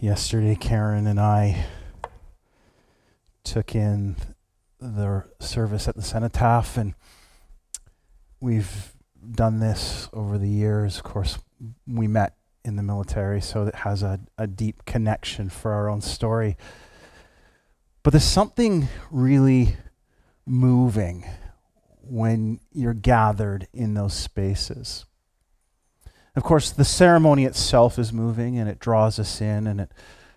Yesterday, Karen and I took in the service at the cenotaph, and we've done this over the years. Of course, we met in the military, so it has a, a deep connection for our own story. But there's something really moving when you're gathered in those spaces. Of course, the ceremony itself is moving and it draws us in and it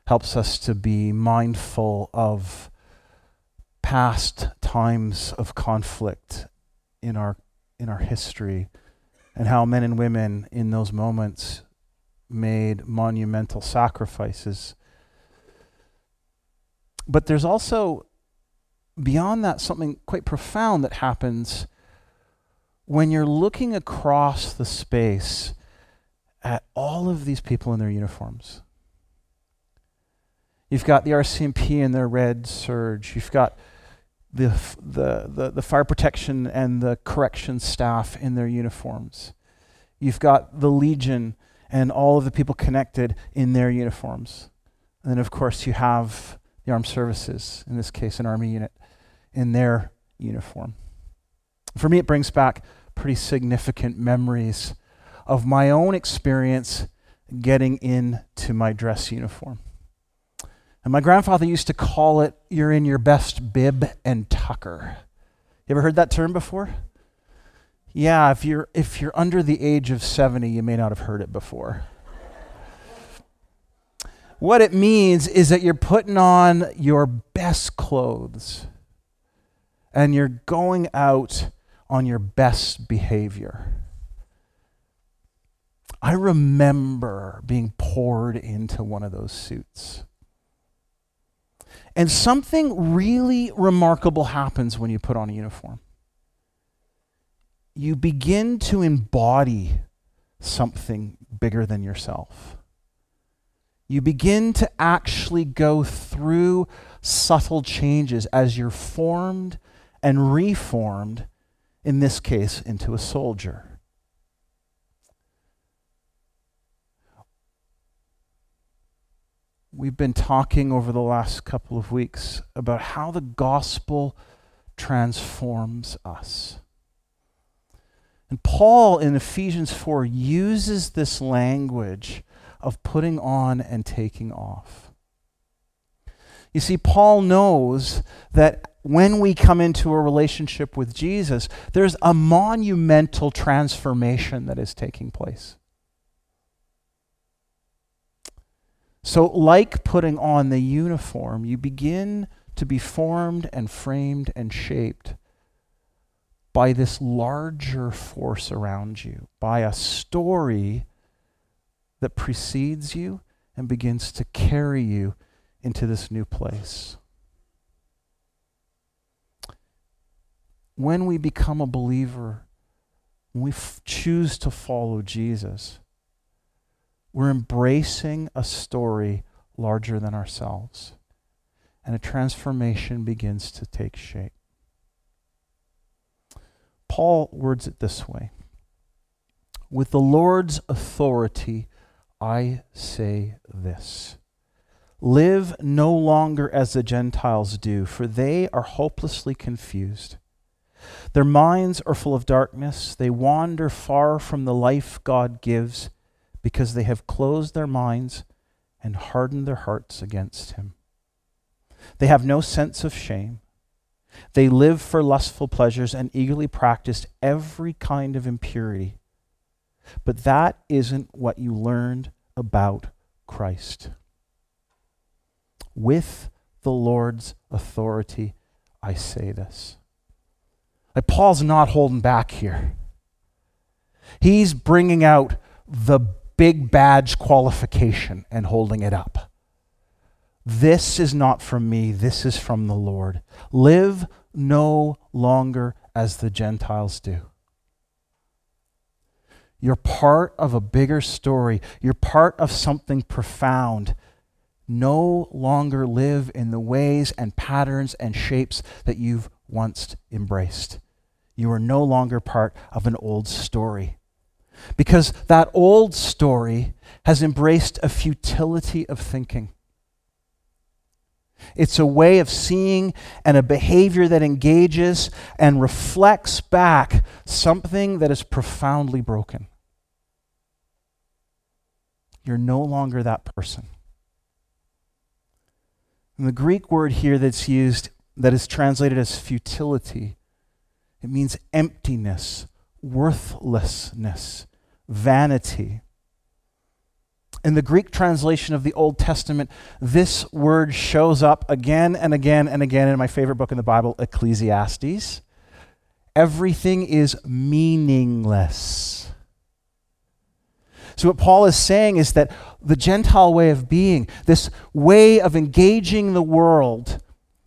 helps us to be mindful of past times of conflict in our in our history and how men and women in those moments made monumental sacrifices. But there's also beyond that something quite profound that happens when you're looking across the space at all of these people in their uniforms. You've got the RCMP in their red serge. You've got the, the, the, the fire protection and the correction staff in their uniforms. You've got the Legion and all of the people connected in their uniforms. And then, of course, you have the armed services, in this case, an army unit, in their uniform. For me, it brings back pretty significant memories of my own experience getting into my dress uniform. And my grandfather used to call it, you're in your best bib and tucker. You ever heard that term before? Yeah, if you're, if you're under the age of 70, you may not have heard it before. what it means is that you're putting on your best clothes and you're going out on your best behavior. I remember being poured into one of those suits. And something really remarkable happens when you put on a uniform. You begin to embody something bigger than yourself. You begin to actually go through subtle changes as you're formed and reformed, in this case, into a soldier. We've been talking over the last couple of weeks about how the gospel transforms us. And Paul in Ephesians 4 uses this language of putting on and taking off. You see, Paul knows that when we come into a relationship with Jesus, there's a monumental transformation that is taking place. So, like putting on the uniform, you begin to be formed and framed and shaped by this larger force around you, by a story that precedes you and begins to carry you into this new place. When we become a believer, when we f- choose to follow Jesus, we're embracing a story larger than ourselves. And a transformation begins to take shape. Paul words it this way With the Lord's authority, I say this Live no longer as the Gentiles do, for they are hopelessly confused. Their minds are full of darkness. They wander far from the life God gives because they have closed their minds and hardened their hearts against him. They have no sense of shame. They live for lustful pleasures and eagerly practice every kind of impurity. But that isn't what you learned about Christ. With the Lord's authority, I say this. Like Paul's not holding back here. He's bringing out the big badge qualification and holding it up. This is not from me, this is from the Lord. Live no longer as the Gentiles do. You're part of a bigger story, you're part of something profound. No longer live in the ways and patterns and shapes that you've once embraced. You are no longer part of an old story. Because that old story has embraced a futility of thinking. It's a way of seeing and a behavior that engages and reflects back something that is profoundly broken. You're no longer that person. And the Greek word here that's used, that is translated as futility, it means emptiness, worthlessness, vanity. In the Greek translation of the Old Testament, this word shows up again and again and again in my favorite book in the Bible, Ecclesiastes. Everything is meaningless. So, what Paul is saying is that the Gentile way of being, this way of engaging the world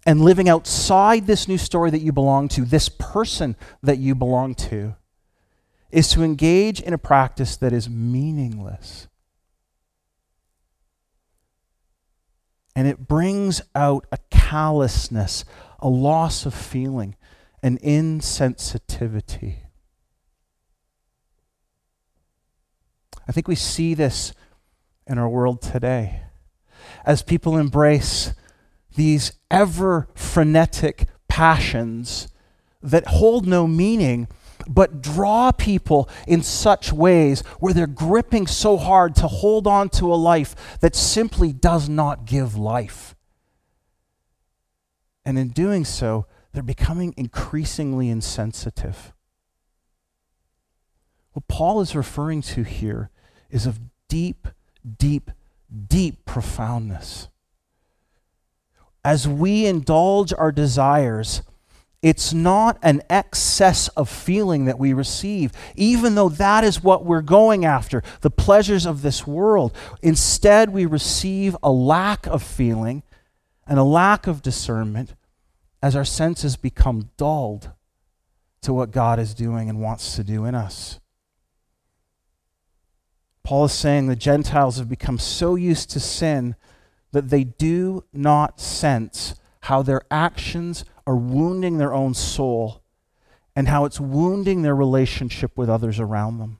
and living outside this new story that you belong to, this person that you belong to, is to engage in a practice that is meaningless. And it brings out a callousness, a loss of feeling, an insensitivity. I think we see this in our world today. As people embrace these ever frenetic passions that hold no meaning, but draw people in such ways where they're gripping so hard to hold on to a life that simply does not give life. And in doing so, they're becoming increasingly insensitive. What Paul is referring to here is of deep, deep, deep profoundness. As we indulge our desires, it's not an excess of feeling that we receive, even though that is what we're going after the pleasures of this world. Instead, we receive a lack of feeling and a lack of discernment as our senses become dulled to what God is doing and wants to do in us. Paul is saying the Gentiles have become so used to sin that they do not sense how their actions are wounding their own soul and how it's wounding their relationship with others around them.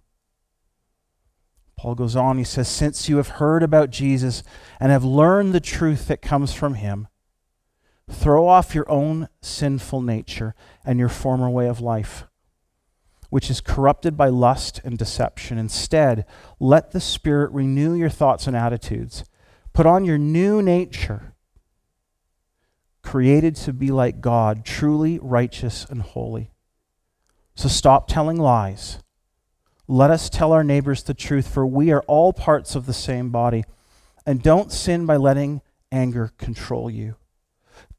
Paul goes on, he says, Since you have heard about Jesus and have learned the truth that comes from him, throw off your own sinful nature and your former way of life which is corrupted by lust and deception. Instead, let the Spirit renew your thoughts and attitudes. Put on your new nature, created to be like God, truly righteous and holy. So stop telling lies. Let us tell our neighbors the truth, for we are all parts of the same body. And don't sin by letting anger control you.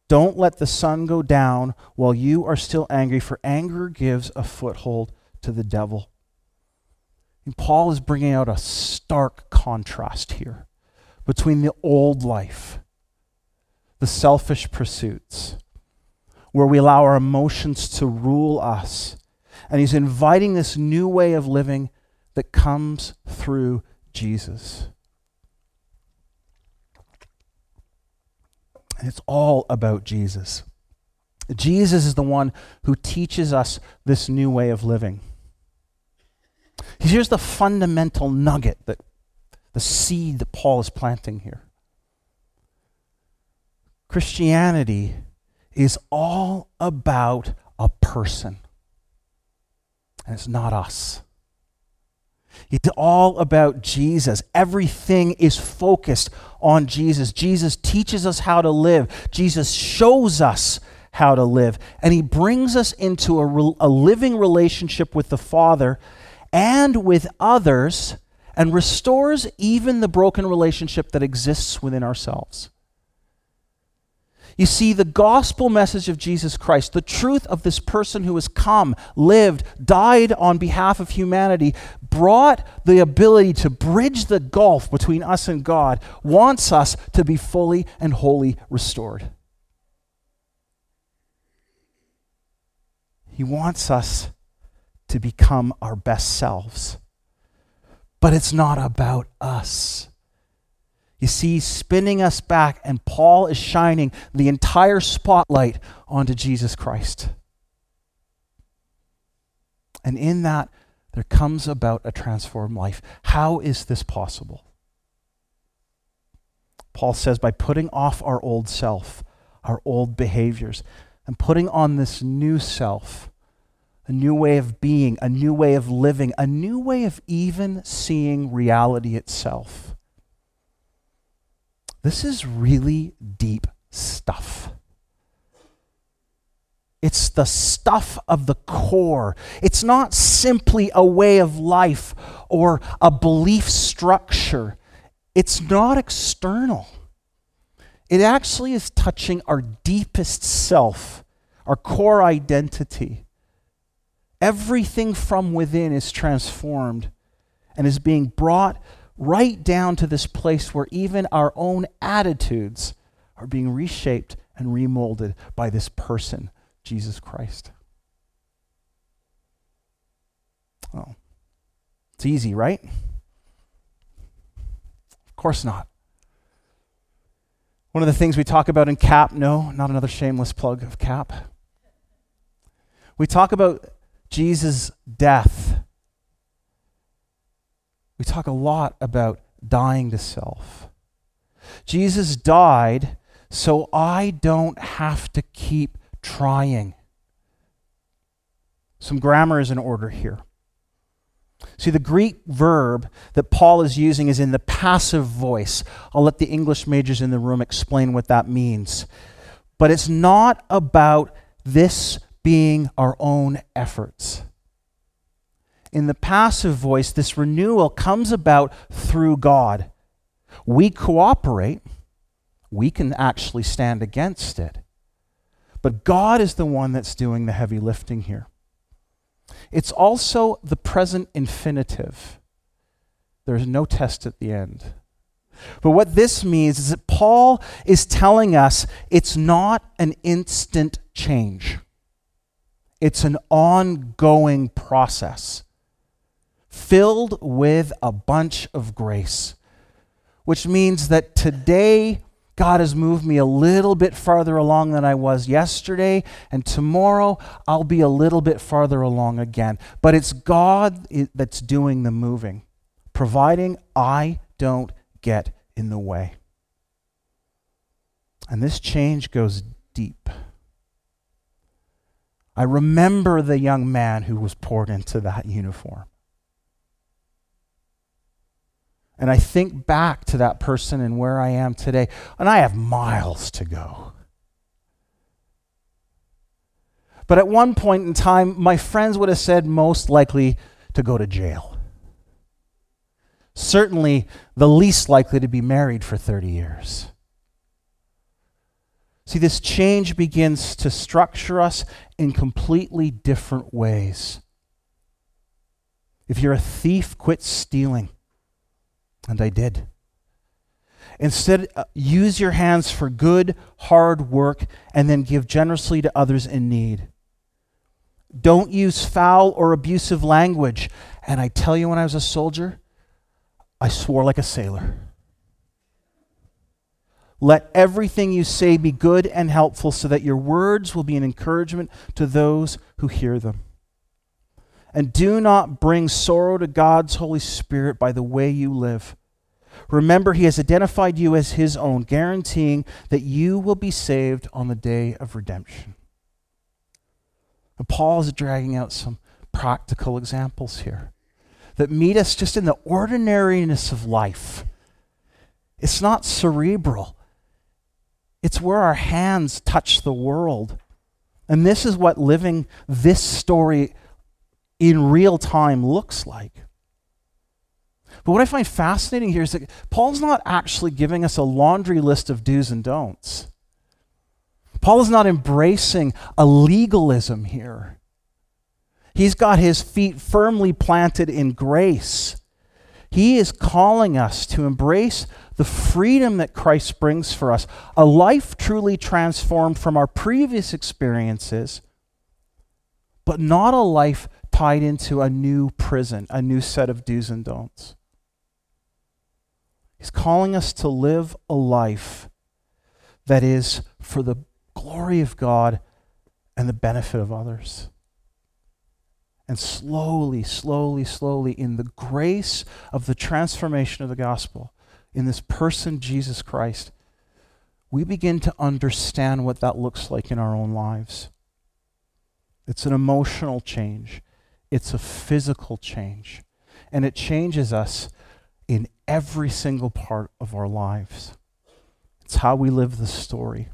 Don't let the sun go down while you are still angry, for anger gives a foothold to the devil. And Paul is bringing out a stark contrast here between the old life, the selfish pursuits, where we allow our emotions to rule us. And he's inviting this new way of living that comes through Jesus. And it's all about Jesus. Jesus is the one who teaches us this new way of living. Here's the fundamental nugget that the seed that Paul is planting here. Christianity is all about a person, and it's not us. It's all about Jesus. Everything is focused on Jesus. Jesus teaches us how to live. Jesus shows us how to live. And he brings us into a, a living relationship with the Father and with others and restores even the broken relationship that exists within ourselves. You see, the gospel message of Jesus Christ, the truth of this person who has come, lived, died on behalf of humanity, brought the ability to bridge the gulf between us and God, wants us to be fully and wholly restored. He wants us to become our best selves. But it's not about us. You see, spinning us back, and Paul is shining the entire spotlight onto Jesus Christ. And in that, there comes about a transformed life. How is this possible? Paul says, by putting off our old self, our old behaviors, and putting on this new self, a new way of being, a new way of living, a new way of even seeing reality itself. This is really deep stuff. It's the stuff of the core. It's not simply a way of life or a belief structure. It's not external. It actually is touching our deepest self, our core identity. Everything from within is transformed and is being brought right down to this place where even our own attitudes are being reshaped and remolded by this person, Jesus Christ. Oh, it's easy, right? Of course not. One of the things we talk about in CAP, no, not another shameless plug of CAP. We talk about Jesus' death. We talk a lot about dying to self. Jesus died so I don't have to keep trying. Some grammar is in order here. See, the Greek verb that Paul is using is in the passive voice. I'll let the English majors in the room explain what that means. But it's not about this being our own efforts. In the passive voice, this renewal comes about through God. We cooperate, we can actually stand against it. But God is the one that's doing the heavy lifting here. It's also the present infinitive. There's no test at the end. But what this means is that Paul is telling us it's not an instant change, it's an ongoing process filled with a bunch of grace, which means that today God has moved me a little bit farther along than I was yesterday, and tomorrow I'll be a little bit farther along again. But it's God that's doing the moving, providing I don't get in the way. And this change goes deep. I remember the young man who was poured into that uniform. And I think back to that person and where I am today, and I have miles to go. But at one point in time, my friends would have said most likely to go to jail. Certainly the least likely to be married for 30 years. See, this change begins to structure us in completely different ways. If you're a thief, quit stealing. And I did. Instead, uh, use your hands for good, hard work, and then give generously to others in need. Don't use foul or abusive language. And I tell you, when I was a soldier, I swore like a sailor. Let everything you say be good and helpful so that your words will be an encouragement to those who hear them. And do not bring sorrow to God's Holy Spirit by the way you live. Remember, He has identified you as His own, guaranteeing that you will be saved on the day of redemption. And Paul is dragging out some practical examples here that meet us just in the ordinariness of life. It's not cerebral, it's where our hands touch the world. And this is what living this story in real time looks like. But what I find fascinating here is that Paul's not actually giving us a laundry list of do's and don'ts. Paul is not embracing a legalism here. He's got his feet firmly planted in grace. He is calling us to embrace the freedom that Christ brings for us, a life truly transformed from our previous experiences, but not a life tied into a new prison, a new set of do's and don'ts. He's calling us to live a life that is for the glory of God and the benefit of others. And slowly, slowly, slowly, in the grace of the transformation of the gospel, in this person, Jesus Christ, we begin to understand what that looks like in our own lives. It's an emotional change, it's a physical change, and it changes us in every single part of our lives. It's how we live the story.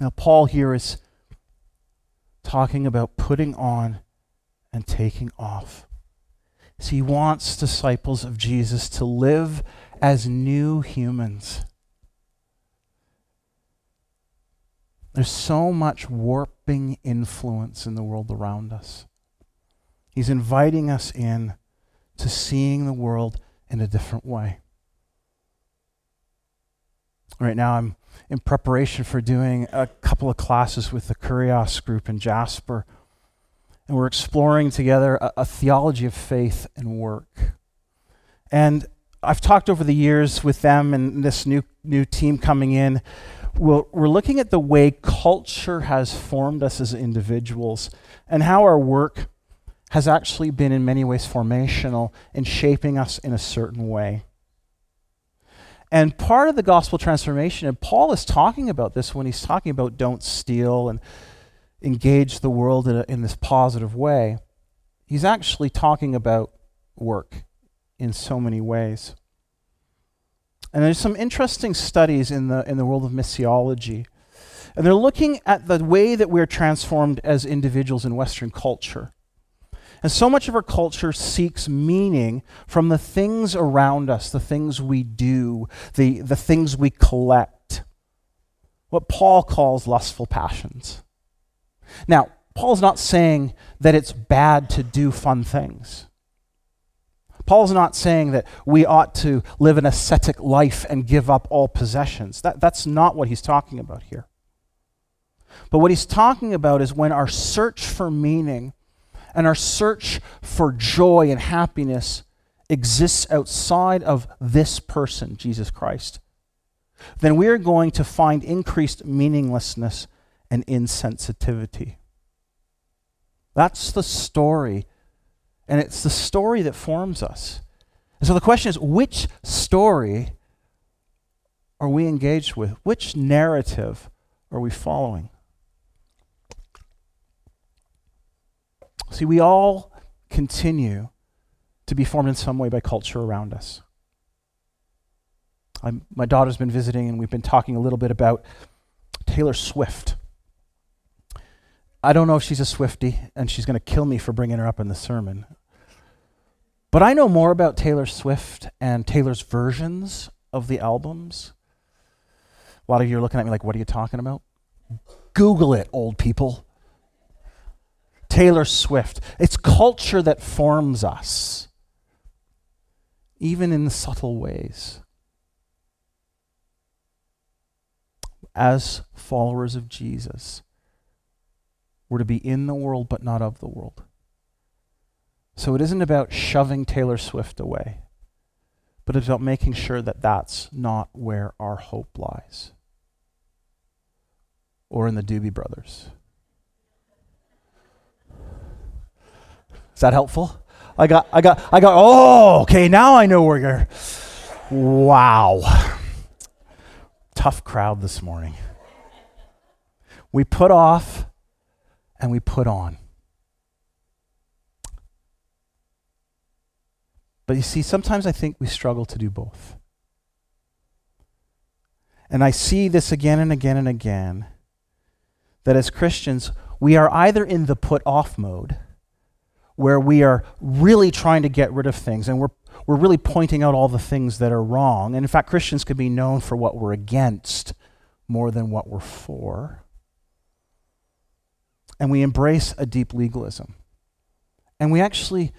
Now, Paul here is talking about putting on and taking off. So he wants disciples of Jesus to live as new humans. There's so much warping influence in the world around us. He's inviting us in to seeing the world in a different way. Right now, I'm in preparation for doing a couple of classes with the Curios group in Jasper. And we're exploring together a, a theology of faith and work. And I've talked over the years with them and this new, new team coming in. We're, we're looking at the way culture has formed us as individuals and how our work has actually been, in many ways, formational in shaping us in a certain way. And part of the gospel transformation, and Paul is talking about this when he's talking about don't steal and engage the world in, a, in this positive way. He's actually talking about work in so many ways. And there's some interesting studies in the, in the world of missiology. And they're looking at the way that we're transformed as individuals in Western culture. And so much of our culture seeks meaning from the things around us, the things we do, the, the things we collect. What Paul calls lustful passions. Now, Paul's not saying that it's bad to do fun things. Paul's not saying that we ought to live an ascetic life and give up all possessions. That, that's not what he's talking about here. But what he's talking about is when our search for meaning and our search for joy and happiness exists outside of this person, Jesus Christ, then we are going to find increased meaninglessness and insensitivity. That's the story, and it's the story that forms us. And so the question is which story are we engaged with? Which narrative are we following? See, we all continue to be formed in some way by culture around us. I'm, my daughter's been visiting, and we've been talking a little bit about Taylor Swift. I don't know if she's a Swiftie, and she's going to kill me for bringing her up in the sermon. But I know more about Taylor Swift and Taylor's versions of the albums. A lot of you are looking at me like, what are you talking about? Google it, old people. Taylor Swift. It's culture that forms us, even in subtle ways. As followers of Jesus, we're to be in the world but not of the world. So it isn't about shoving Taylor Swift away, but it's about making sure that that's not where our hope lies. Or in the Doobie Brothers. Is that helpful? I got, I got, I got, oh, okay, now I know where you're. Wow. Tough crowd this morning. We put off and we put on. But you see, sometimes I think we struggle to do both. And I see this again and again and again that as Christians, we are either in the put off mode where we are really trying to get rid of things and we're, we're really pointing out all the things that are wrong. And in fact, Christians can be known for what we're against more than what we're for. And we embrace a deep legalism. And we actually,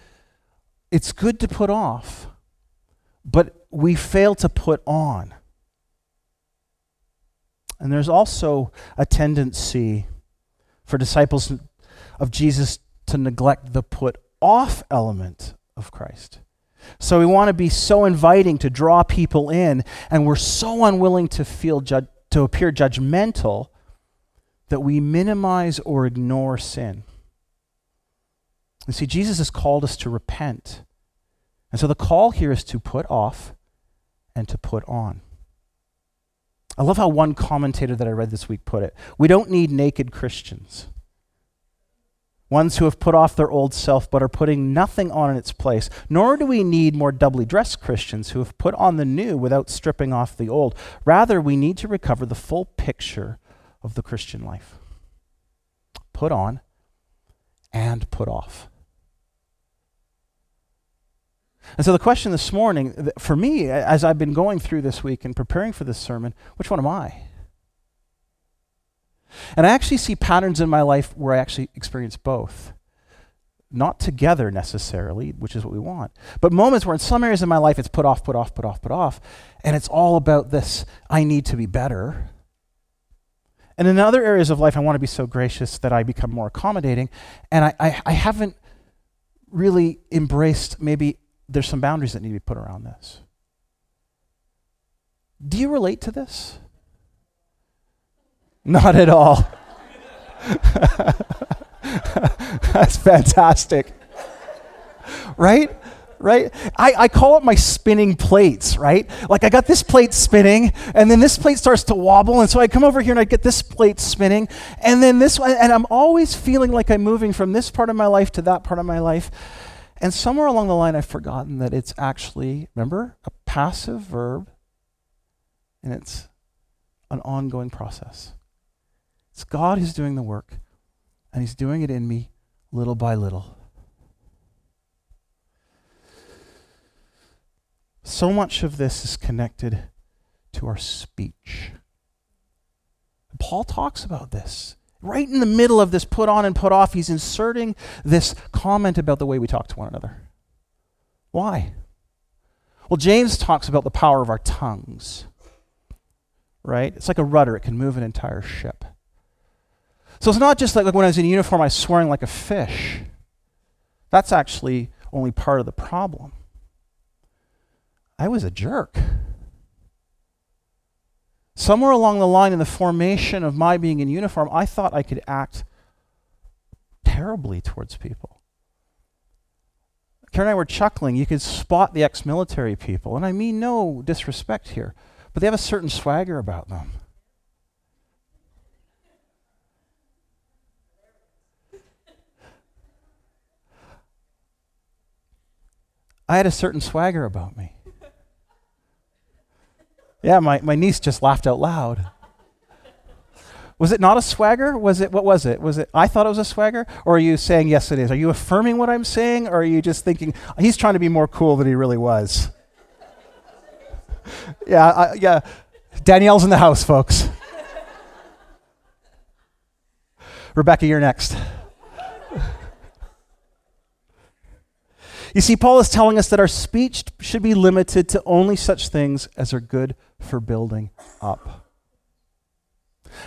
it's good to put off, but we fail to put on. And there's also a tendency for disciples of Jesus to neglect the put off element of Christ. So we want to be so inviting to draw people in, and we're so unwilling to feel to appear judgmental that we minimize or ignore sin. You see, Jesus has called us to repent. And so the call here is to put off and to put on. I love how one commentator that I read this week put it. We don't need naked Christians. Ones who have put off their old self but are putting nothing on in its place. Nor do we need more doubly dressed Christians who have put on the new without stripping off the old. Rather, we need to recover the full picture of the Christian life. Put on and put off. And so the question this morning, for me, as I've been going through this week and preparing for this sermon, which one am I? And I actually see patterns in my life where I actually experience both. Not together necessarily, which is what we want, but moments where in some areas of my life it's put off, put off, put off, put off. And it's all about this I need to be better. And in other areas of life, I want to be so gracious that I become more accommodating. And I, I, I haven't really embraced maybe there's some boundaries that need to be put around this. Do you relate to this? Not at all. That's fantastic. Right? Right? I, I call it my spinning plates, right? Like I got this plate spinning, and then this plate starts to wobble, and so I come over here and I get this plate spinning, and then this one, and I'm always feeling like I'm moving from this part of my life to that part of my life. And somewhere along the line, I've forgotten that it's actually, remember, a passive verb, and it's an ongoing process. It's God who's doing the work, and He's doing it in me little by little. So much of this is connected to our speech. Paul talks about this. Right in the middle of this put on and put off, he's inserting this comment about the way we talk to one another. Why? Well, James talks about the power of our tongues, right? It's like a rudder, it can move an entire ship. So it's not just like, like when I was in uniform, I was swearing like a fish. That's actually only part of the problem. I was a jerk. Somewhere along the line in the formation of my being in uniform, I thought I could act terribly towards people. Karen and I were chuckling. You could spot the ex military people, and I mean no disrespect here, but they have a certain swagger about them. I had a certain swagger about me. Yeah, my, my niece just laughed out loud. Was it not a swagger? Was it, what was it? Was it, I thought it was a swagger? Or are you saying, yes, it is? Are you affirming what I'm saying? Or are you just thinking, he's trying to be more cool than he really was? yeah, I, yeah. Danielle's in the house, folks. Rebecca, you're next. You see, Paul is telling us that our speech should be limited to only such things as are good for building up.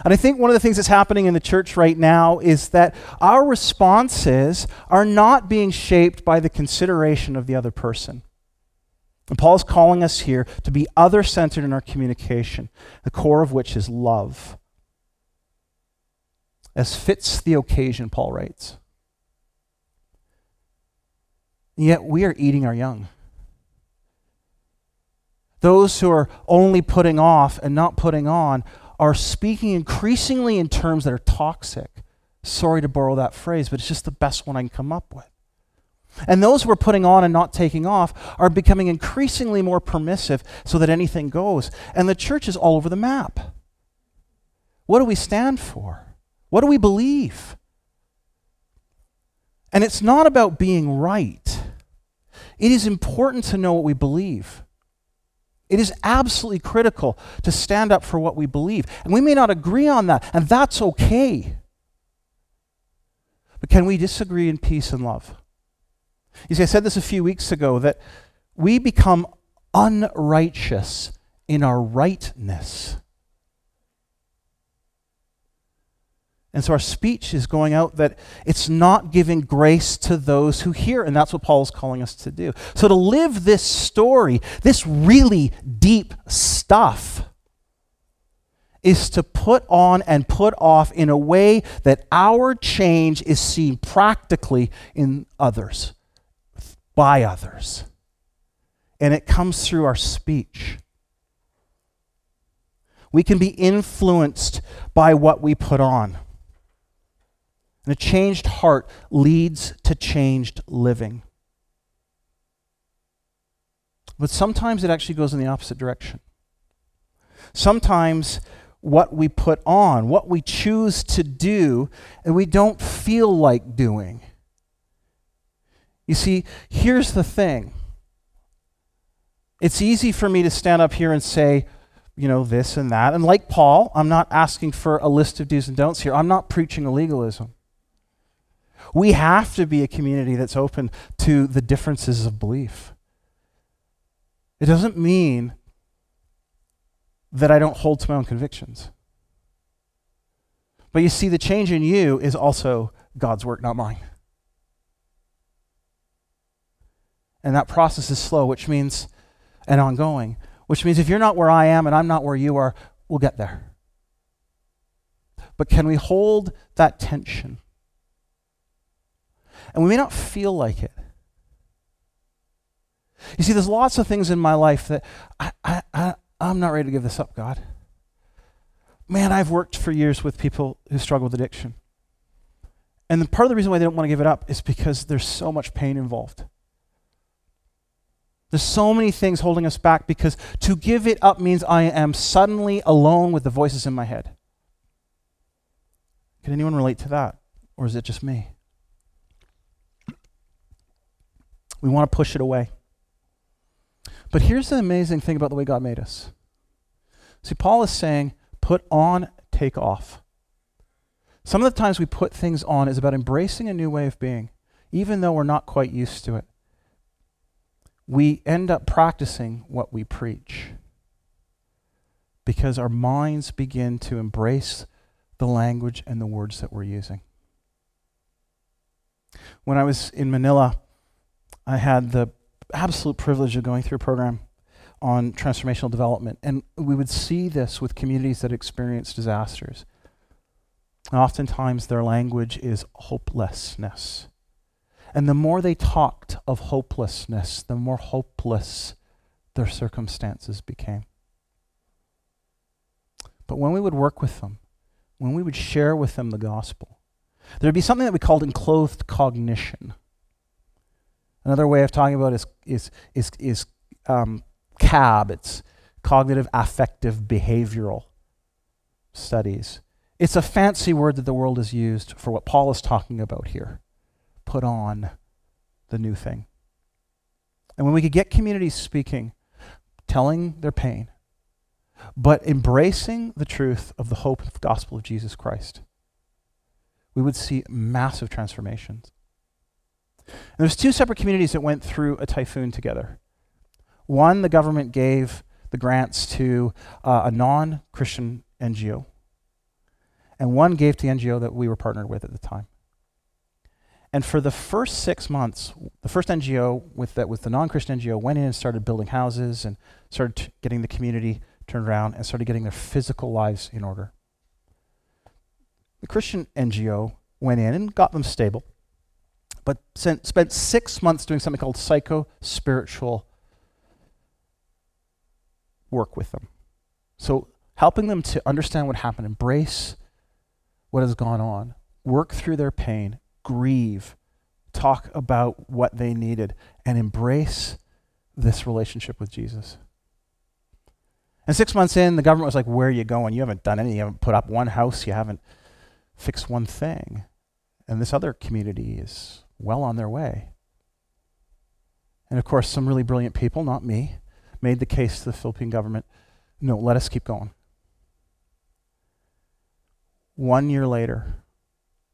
And I think one of the things that's happening in the church right now is that our responses are not being shaped by the consideration of the other person. And Paul's calling us here to be other centered in our communication, the core of which is love. As fits the occasion, Paul writes. Yet we are eating our young. Those who are only putting off and not putting on are speaking increasingly in terms that are toxic. Sorry to borrow that phrase, but it's just the best one I can come up with. And those who are putting on and not taking off are becoming increasingly more permissive so that anything goes. And the church is all over the map. What do we stand for? What do we believe? And it's not about being right. It is important to know what we believe. It is absolutely critical to stand up for what we believe. And we may not agree on that, and that's okay. But can we disagree in peace and love? You see, I said this a few weeks ago that we become unrighteous in our rightness And so our speech is going out that it's not giving grace to those who hear. And that's what Paul is calling us to do. So to live this story, this really deep stuff, is to put on and put off in a way that our change is seen practically in others, by others. And it comes through our speech. We can be influenced by what we put on. And a changed heart leads to changed living. But sometimes it actually goes in the opposite direction. Sometimes what we put on, what we choose to do, and we don't feel like doing. You see, here's the thing it's easy for me to stand up here and say, you know, this and that. And like Paul, I'm not asking for a list of do's and don'ts here. I'm not preaching legalism. We have to be a community that's open to the differences of belief. It doesn't mean that I don't hold to my own convictions. But you see, the change in you is also God's work, not mine. And that process is slow, which means, and ongoing, which means if you're not where I am and I'm not where you are, we'll get there. But can we hold that tension? And we may not feel like it. You see, there's lots of things in my life that I, I, I, I'm not ready to give this up, God. Man, I've worked for years with people who struggle with addiction. And part of the reason why they don't want to give it up is because there's so much pain involved. There's so many things holding us back because to give it up means I am suddenly alone with the voices in my head. Can anyone relate to that? Or is it just me? We want to push it away. But here's the amazing thing about the way God made us. See, Paul is saying, put on, take off. Some of the times we put things on is about embracing a new way of being, even though we're not quite used to it. We end up practicing what we preach because our minds begin to embrace the language and the words that we're using. When I was in Manila, I had the absolute privilege of going through a program on transformational development. And we would see this with communities that experience disasters. Oftentimes, their language is hopelessness. And the more they talked of hopelessness, the more hopeless their circumstances became. But when we would work with them, when we would share with them the gospel, there would be something that we called enclothed cognition. Another way of talking about is, is, is, is um, CAB, it's cognitive affective behavioral studies. It's a fancy word that the world has used for what Paul is talking about here. Put on the new thing. And when we could get communities speaking, telling their pain, but embracing the truth of the hope of the gospel of Jesus Christ, we would see massive transformations. And there's two separate communities that went through a typhoon together. One, the government gave the grants to uh, a non Christian NGO, and one gave to the NGO that we were partnered with at the time. And for the first six months, the first NGO with that with the non-Christian NGO went in and started building houses and started getting the community turned around and started getting their physical lives in order. The Christian NGO went in and got them stable but spent six months doing something called psycho spiritual work with them. So, helping them to understand what happened, embrace what has gone on, work through their pain, grieve, talk about what they needed, and embrace this relationship with Jesus. And six months in, the government was like, Where are you going? You haven't done anything. You haven't put up one house. You haven't fixed one thing. And this other community is well on their way. And of course, some really brilliant people, not me, made the case to the Philippine government no, let us keep going. One year later,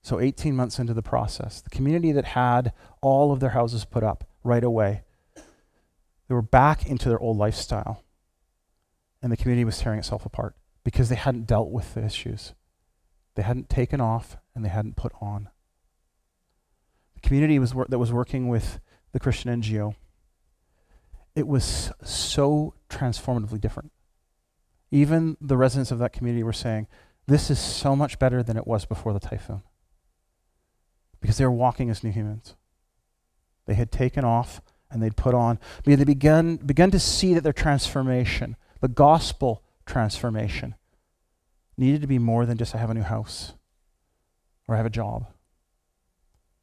so 18 months into the process, the community that had all of their houses put up right away, they were back into their old lifestyle. And the community was tearing itself apart because they hadn't dealt with the issues. They hadn't taken off and they hadn't put on community was wor- that was working with the Christian NGO, it was so transformatively different. even the residents of that community were saying, this is so much better than it was before the typhoon. Because they were walking as new humans. They had taken off and they'd put on, they began, begun to see that their transformation, the gospel transformation, needed to be more than just I have a new house or I have a job.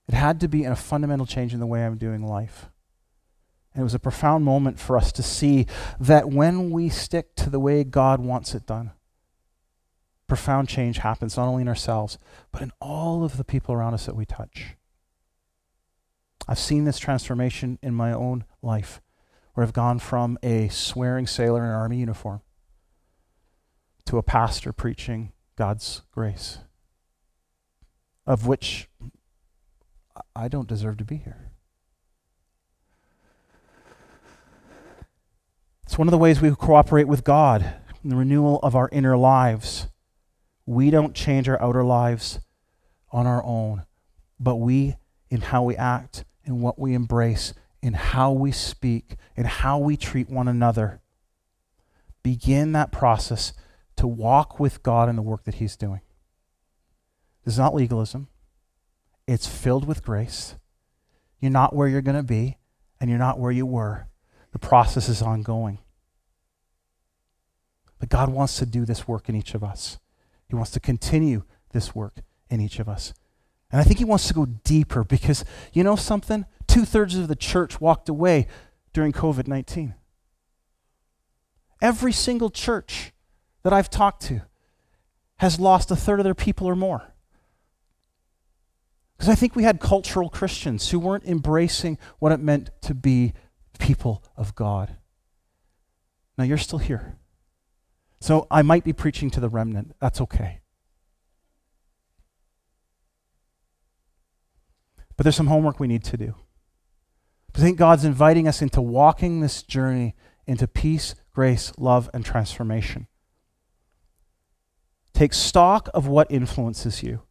It had to be a fundamental change in the way I'm doing life. And it was a profound moment for us to see that when we stick to the way God wants it done, profound change happens, not only in ourselves, but in all of the people around us that we touch. I've seen this transformation in my own life, where I've gone from a swearing sailor in army uniform to a pastor preaching God's grace, of which I don't deserve to be here. It's one of the ways we cooperate with God in the renewal of our inner lives. We don't change our outer lives on our own, but we, in how we act, in what we embrace, in how we speak, in how we treat one another, begin that process to walk with God in the work that He's doing. This is not legalism, it's filled with grace. You're not where you're going to be, and you're not where you were. The process is ongoing. But God wants to do this work in each of us. He wants to continue this work in each of us. And I think He wants to go deeper because, you know something? Two thirds of the church walked away during COVID 19. Every single church that I've talked to has lost a third of their people or more. Because I think we had cultural Christians who weren't embracing what it meant to be people of God. Now you're still here. So I might be preaching to the remnant. That's okay. But there's some homework we need to do. I think God's inviting us into walking this journey into peace, grace, love, and transformation. Take stock of what influences you.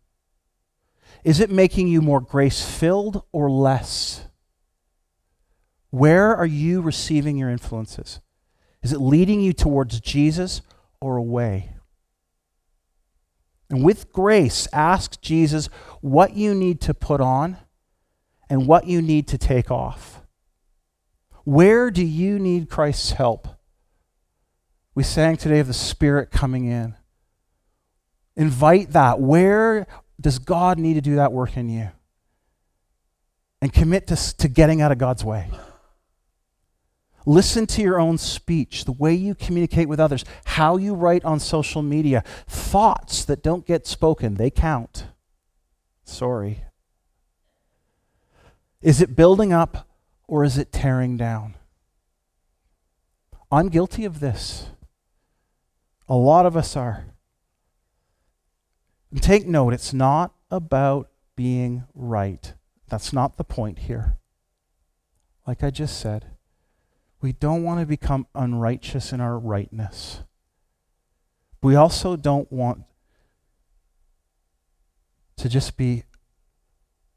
Is it making you more grace filled or less? Where are you receiving your influences? Is it leading you towards Jesus or away? And with grace, ask Jesus what you need to put on and what you need to take off. Where do you need Christ's help? We sang today of the Spirit coming in. Invite that. Where does God need to do that work in you? And commit to, to getting out of God's way. Listen to your own speech, the way you communicate with others, how you write on social media. Thoughts that don't get spoken, they count. Sorry. Is it building up or is it tearing down? I'm guilty of this. A lot of us are. And take note, it's not about being right. That's not the point here. Like I just said, we don't want to become unrighteous in our rightness. We also don't want to just be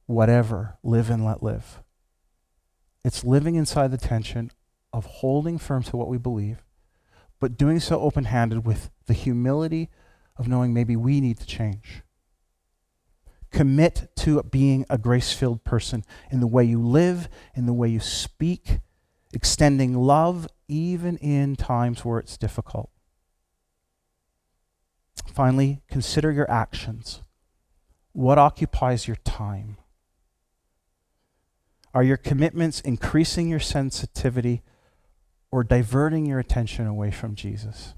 whatever, live and let live. It's living inside the tension of holding firm to what we believe, but doing so open handed with the humility of knowing maybe we need to change. Commit to being a grace filled person in the way you live, in the way you speak, extending love even in times where it's difficult. Finally, consider your actions. What occupies your time? Are your commitments increasing your sensitivity or diverting your attention away from Jesus?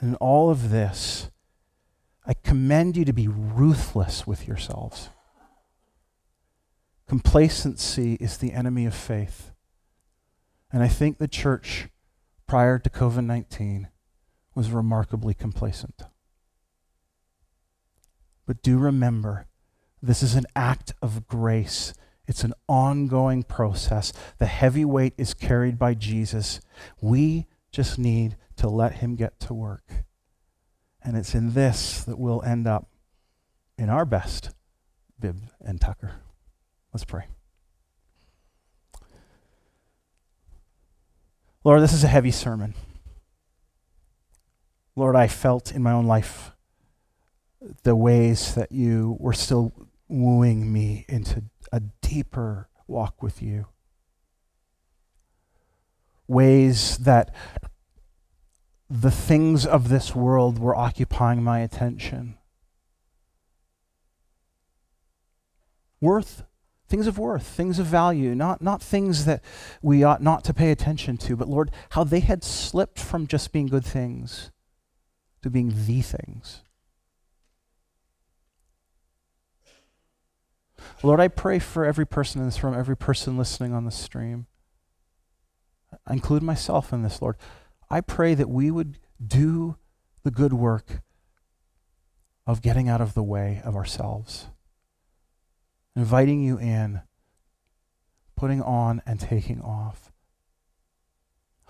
And in all of this, I commend you to be ruthless with yourselves. Complacency is the enemy of faith. And I think the church prior to COVID 19 was remarkably complacent. But do remember, this is an act of grace. It's an ongoing process. The heavy weight is carried by Jesus. We just need to let him get to work. And it's in this that we'll end up in our best, Bib and Tucker. Let's pray. Lord, this is a heavy sermon. Lord, I felt in my own life the ways that you were still wooing me into a deeper walk with you. Ways that the things of this world were occupying my attention. Worth, things of worth, things of value, not, not things that we ought not to pay attention to, but Lord, how they had slipped from just being good things to being the things. Lord, I pray for every person in this room, every person listening on the stream. I include myself in this, Lord. I pray that we would do the good work of getting out of the way of ourselves, inviting you in, putting on and taking off.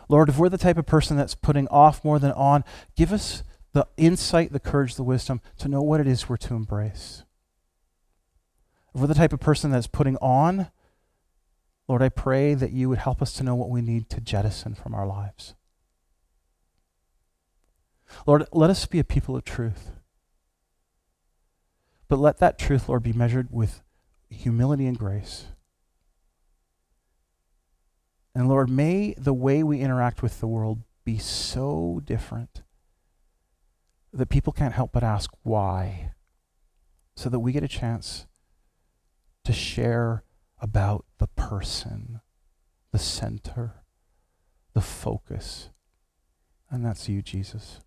Lord, if we're the type of person that's putting off more than on, give us the insight, the courage, the wisdom to know what it is we're to embrace. If we're the type of person that's putting on, Lord, I pray that you would help us to know what we need to jettison from our lives. Lord, let us be a people of truth. But let that truth, Lord, be measured with humility and grace. And Lord, may the way we interact with the world be so different that people can't help but ask why, so that we get a chance to share about the person, the center, the focus. And that's you, Jesus.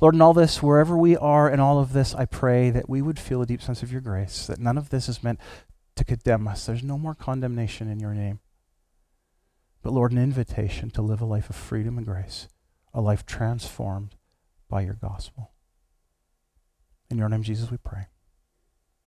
Lord, in all this, wherever we are in all of this, I pray that we would feel a deep sense of your grace, that none of this is meant to condemn us. There's no more condemnation in your name. But Lord, an invitation to live a life of freedom and grace, a life transformed by your gospel. In your name, Jesus, we pray.